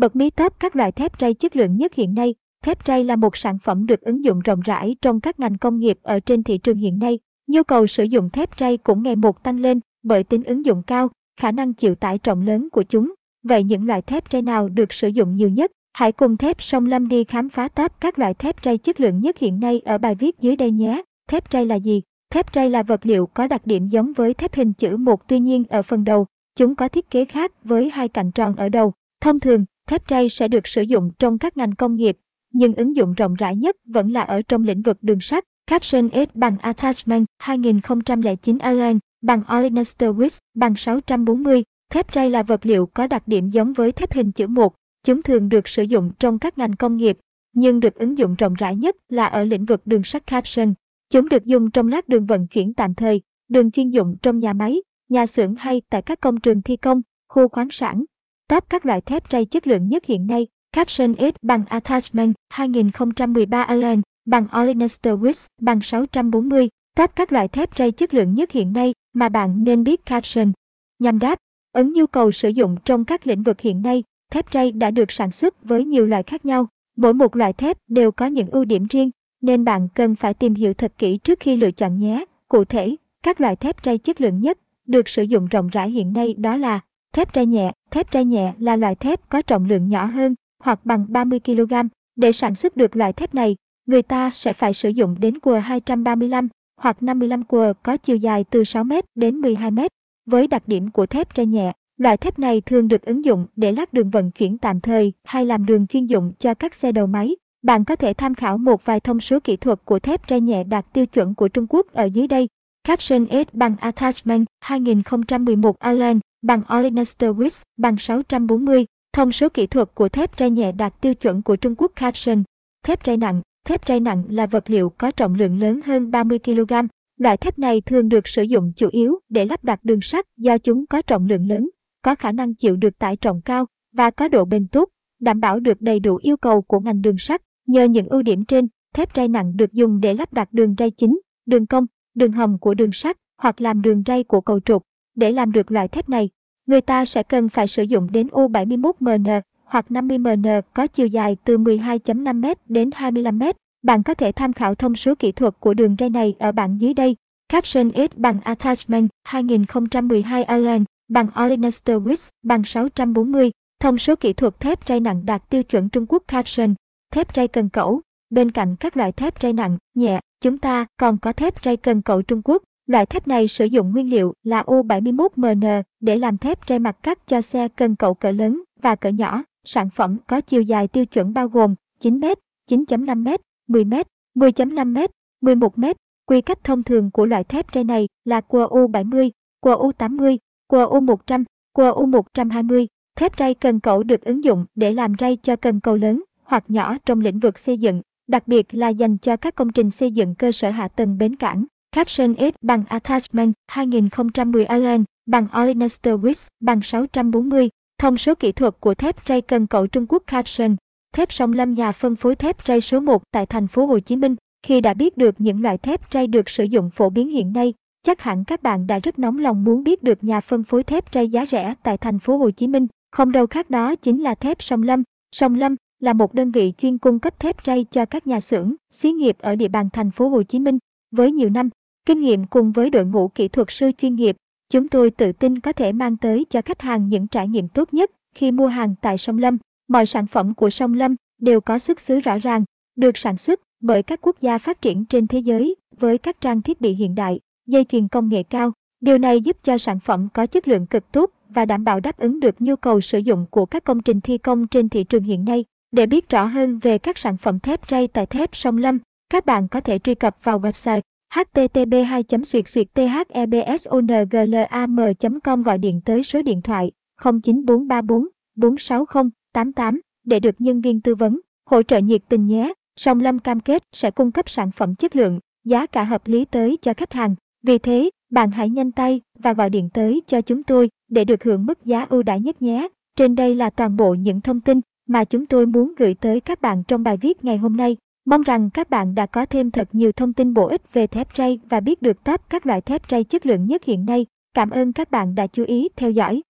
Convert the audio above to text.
Bật mí top các loại thép ray chất lượng nhất hiện nay. Thép ray là một sản phẩm được ứng dụng rộng rãi trong các ngành công nghiệp ở trên thị trường hiện nay. Nhu cầu sử dụng thép ray cũng ngày một tăng lên bởi tính ứng dụng cao, khả năng chịu tải trọng lớn của chúng. Vậy những loại thép ray nào được sử dụng nhiều nhất? Hãy cùng thép sông Lâm đi khám phá top các loại thép ray chất lượng nhất hiện nay ở bài viết dưới đây nhé. Thép ray là gì? Thép ray là vật liệu có đặc điểm giống với thép hình chữ một tuy nhiên ở phần đầu, chúng có thiết kế khác với hai cạnh tròn ở đầu. Thông thường, thép tray sẽ được sử dụng trong các ngành công nghiệp, nhưng ứng dụng rộng rãi nhất vẫn là ở trong lĩnh vực đường sắt. Caption S bằng Attachment 2009 Allen bằng Olenester Wix bằng 640. Thép tray là vật liệu có đặc điểm giống với thép hình chữ một. Chúng thường được sử dụng trong các ngành công nghiệp, nhưng được ứng dụng rộng rãi nhất là ở lĩnh vực đường sắt Caption. Chúng được dùng trong lát đường vận chuyển tạm thời, đường chuyên dụng trong nhà máy, nhà xưởng hay tại các công trường thi công, khu khoáng sản. Top các loại thép ray chất lượng nhất hiện nay, Caption S bằng Attachment 2013 Allen bằng Olenester Wix bằng 640. Top các loại thép ray chất lượng nhất hiện nay mà bạn nên biết Caption. Nhằm đáp, ứng nhu cầu sử dụng trong các lĩnh vực hiện nay, thép ray đã được sản xuất với nhiều loại khác nhau. Mỗi một loại thép đều có những ưu điểm riêng, nên bạn cần phải tìm hiểu thật kỹ trước khi lựa chọn nhé. Cụ thể, các loại thép ray chất lượng nhất được sử dụng rộng rãi hiện nay đó là thép ray nhẹ. Thép tre nhẹ là loại thép có trọng lượng nhỏ hơn hoặc bằng 30 kg. Để sản xuất được loại thép này, người ta sẽ phải sử dụng đến cua 235 hoặc 55 cua có chiều dài từ 6 m đến 12 m. Với đặc điểm của thép tre nhẹ, loại thép này thường được ứng dụng để lát đường vận chuyển tạm thời hay làm đường chuyên dụng cho các xe đầu máy. Bạn có thể tham khảo một vài thông số kỹ thuật của thép tre nhẹ đạt tiêu chuẩn của Trung Quốc ở dưới đây. Caption S bằng Attachment 2011 Allen bằng Olenester Wix bằng 640. Thông số kỹ thuật của thép tre nhẹ đạt tiêu chuẩn của Trung Quốc Caption. Thép tre nặng Thép tre nặng là vật liệu có trọng lượng lớn hơn 30 kg. Loại thép này thường được sử dụng chủ yếu để lắp đặt đường sắt do chúng có trọng lượng lớn, có khả năng chịu được tải trọng cao và có độ bền tốt, đảm bảo được đầy đủ yêu cầu của ngành đường sắt. Nhờ những ưu điểm trên, thép tre nặng được dùng để lắp đặt đường ray chính, đường cong, đường hầm của đường sắt hoặc làm đường ray của cầu trục. Để làm được loại thép này, người ta sẽ cần phải sử dụng đến U71MN hoặc 50MN có chiều dài từ 12.5m đến 25m. Bạn có thể tham khảo thông số kỹ thuật của đường ray này ở bảng dưới đây. Caption S bằng Attachment 2012 Allen bằng Olenester Wix bằng 640. Thông số kỹ thuật thép ray nặng đạt tiêu chuẩn Trung Quốc Caption. Thép ray cần cẩu. Bên cạnh các loại thép ray nặng, nhẹ, chúng ta còn có thép ray cần cẩu Trung Quốc. Loại thép này sử dụng nguyên liệu là U71MN để làm thép ray mặt cắt cho xe cần cẩu cỡ lớn và cỡ nhỏ. Sản phẩm có chiều dài tiêu chuẩn bao gồm 9m, 9.5m, 10m, 10.5m, 11m. Quy cách thông thường của loại thép ray này là cua U70, cua U80, cua U100, cua U120. Thép ray cần cẩu được ứng dụng để làm ray cho cần cầu lớn hoặc nhỏ trong lĩnh vực xây dựng, đặc biệt là dành cho các công trình xây dựng cơ sở hạ tầng bến cảng. Caption S bằng Attachment 2010 Allen bằng Olenester Wix bằng 640. Thông số kỹ thuật của thép ray cần cẩu Trung Quốc Caption, thép sông Lâm nhà phân phối thép ray số 1 tại thành phố Hồ Chí Minh. Khi đã biết được những loại thép ray được sử dụng phổ biến hiện nay, chắc hẳn các bạn đã rất nóng lòng muốn biết được nhà phân phối thép ray giá rẻ tại thành phố Hồ Chí Minh. Không đâu khác đó chính là thép sông Lâm. Sông Lâm là một đơn vị chuyên cung cấp thép ray cho các nhà xưởng, xí nghiệp ở địa bàn thành phố Hồ Chí Minh. Với nhiều năm kinh nghiệm cùng với đội ngũ kỹ thuật sư chuyên nghiệp, Chúng tôi tự tin có thể mang tới cho khách hàng những trải nghiệm tốt nhất khi mua hàng tại Sông Lâm. Mọi sản phẩm của Sông Lâm đều có xuất xứ rõ ràng, được sản xuất bởi các quốc gia phát triển trên thế giới với các trang thiết bị hiện đại, dây chuyền công nghệ cao. Điều này giúp cho sản phẩm có chất lượng cực tốt và đảm bảo đáp ứng được nhu cầu sử dụng của các công trình thi công trên thị trường hiện nay. Để biết rõ hơn về các sản phẩm thép ray tại thép Sông Lâm, các bạn có thể truy cập vào website http 2 thebsonglam com gọi điện tới số điện thoại 09434 460 88 để được nhân viên tư vấn, hỗ trợ nhiệt tình nhé. Song Lâm cam kết sẽ cung cấp sản phẩm chất lượng, giá cả hợp lý tới cho khách hàng. Vì thế, bạn hãy nhanh tay và gọi điện tới cho chúng tôi để được hưởng mức giá ưu đãi nhất nhé. Trên đây là toàn bộ những thông tin mà chúng tôi muốn gửi tới các bạn trong bài viết ngày hôm nay. Mong rằng các bạn đã có thêm thật nhiều thông tin bổ ích về thép ray và biết được top các loại thép ray chất lượng nhất hiện nay. Cảm ơn các bạn đã chú ý theo dõi.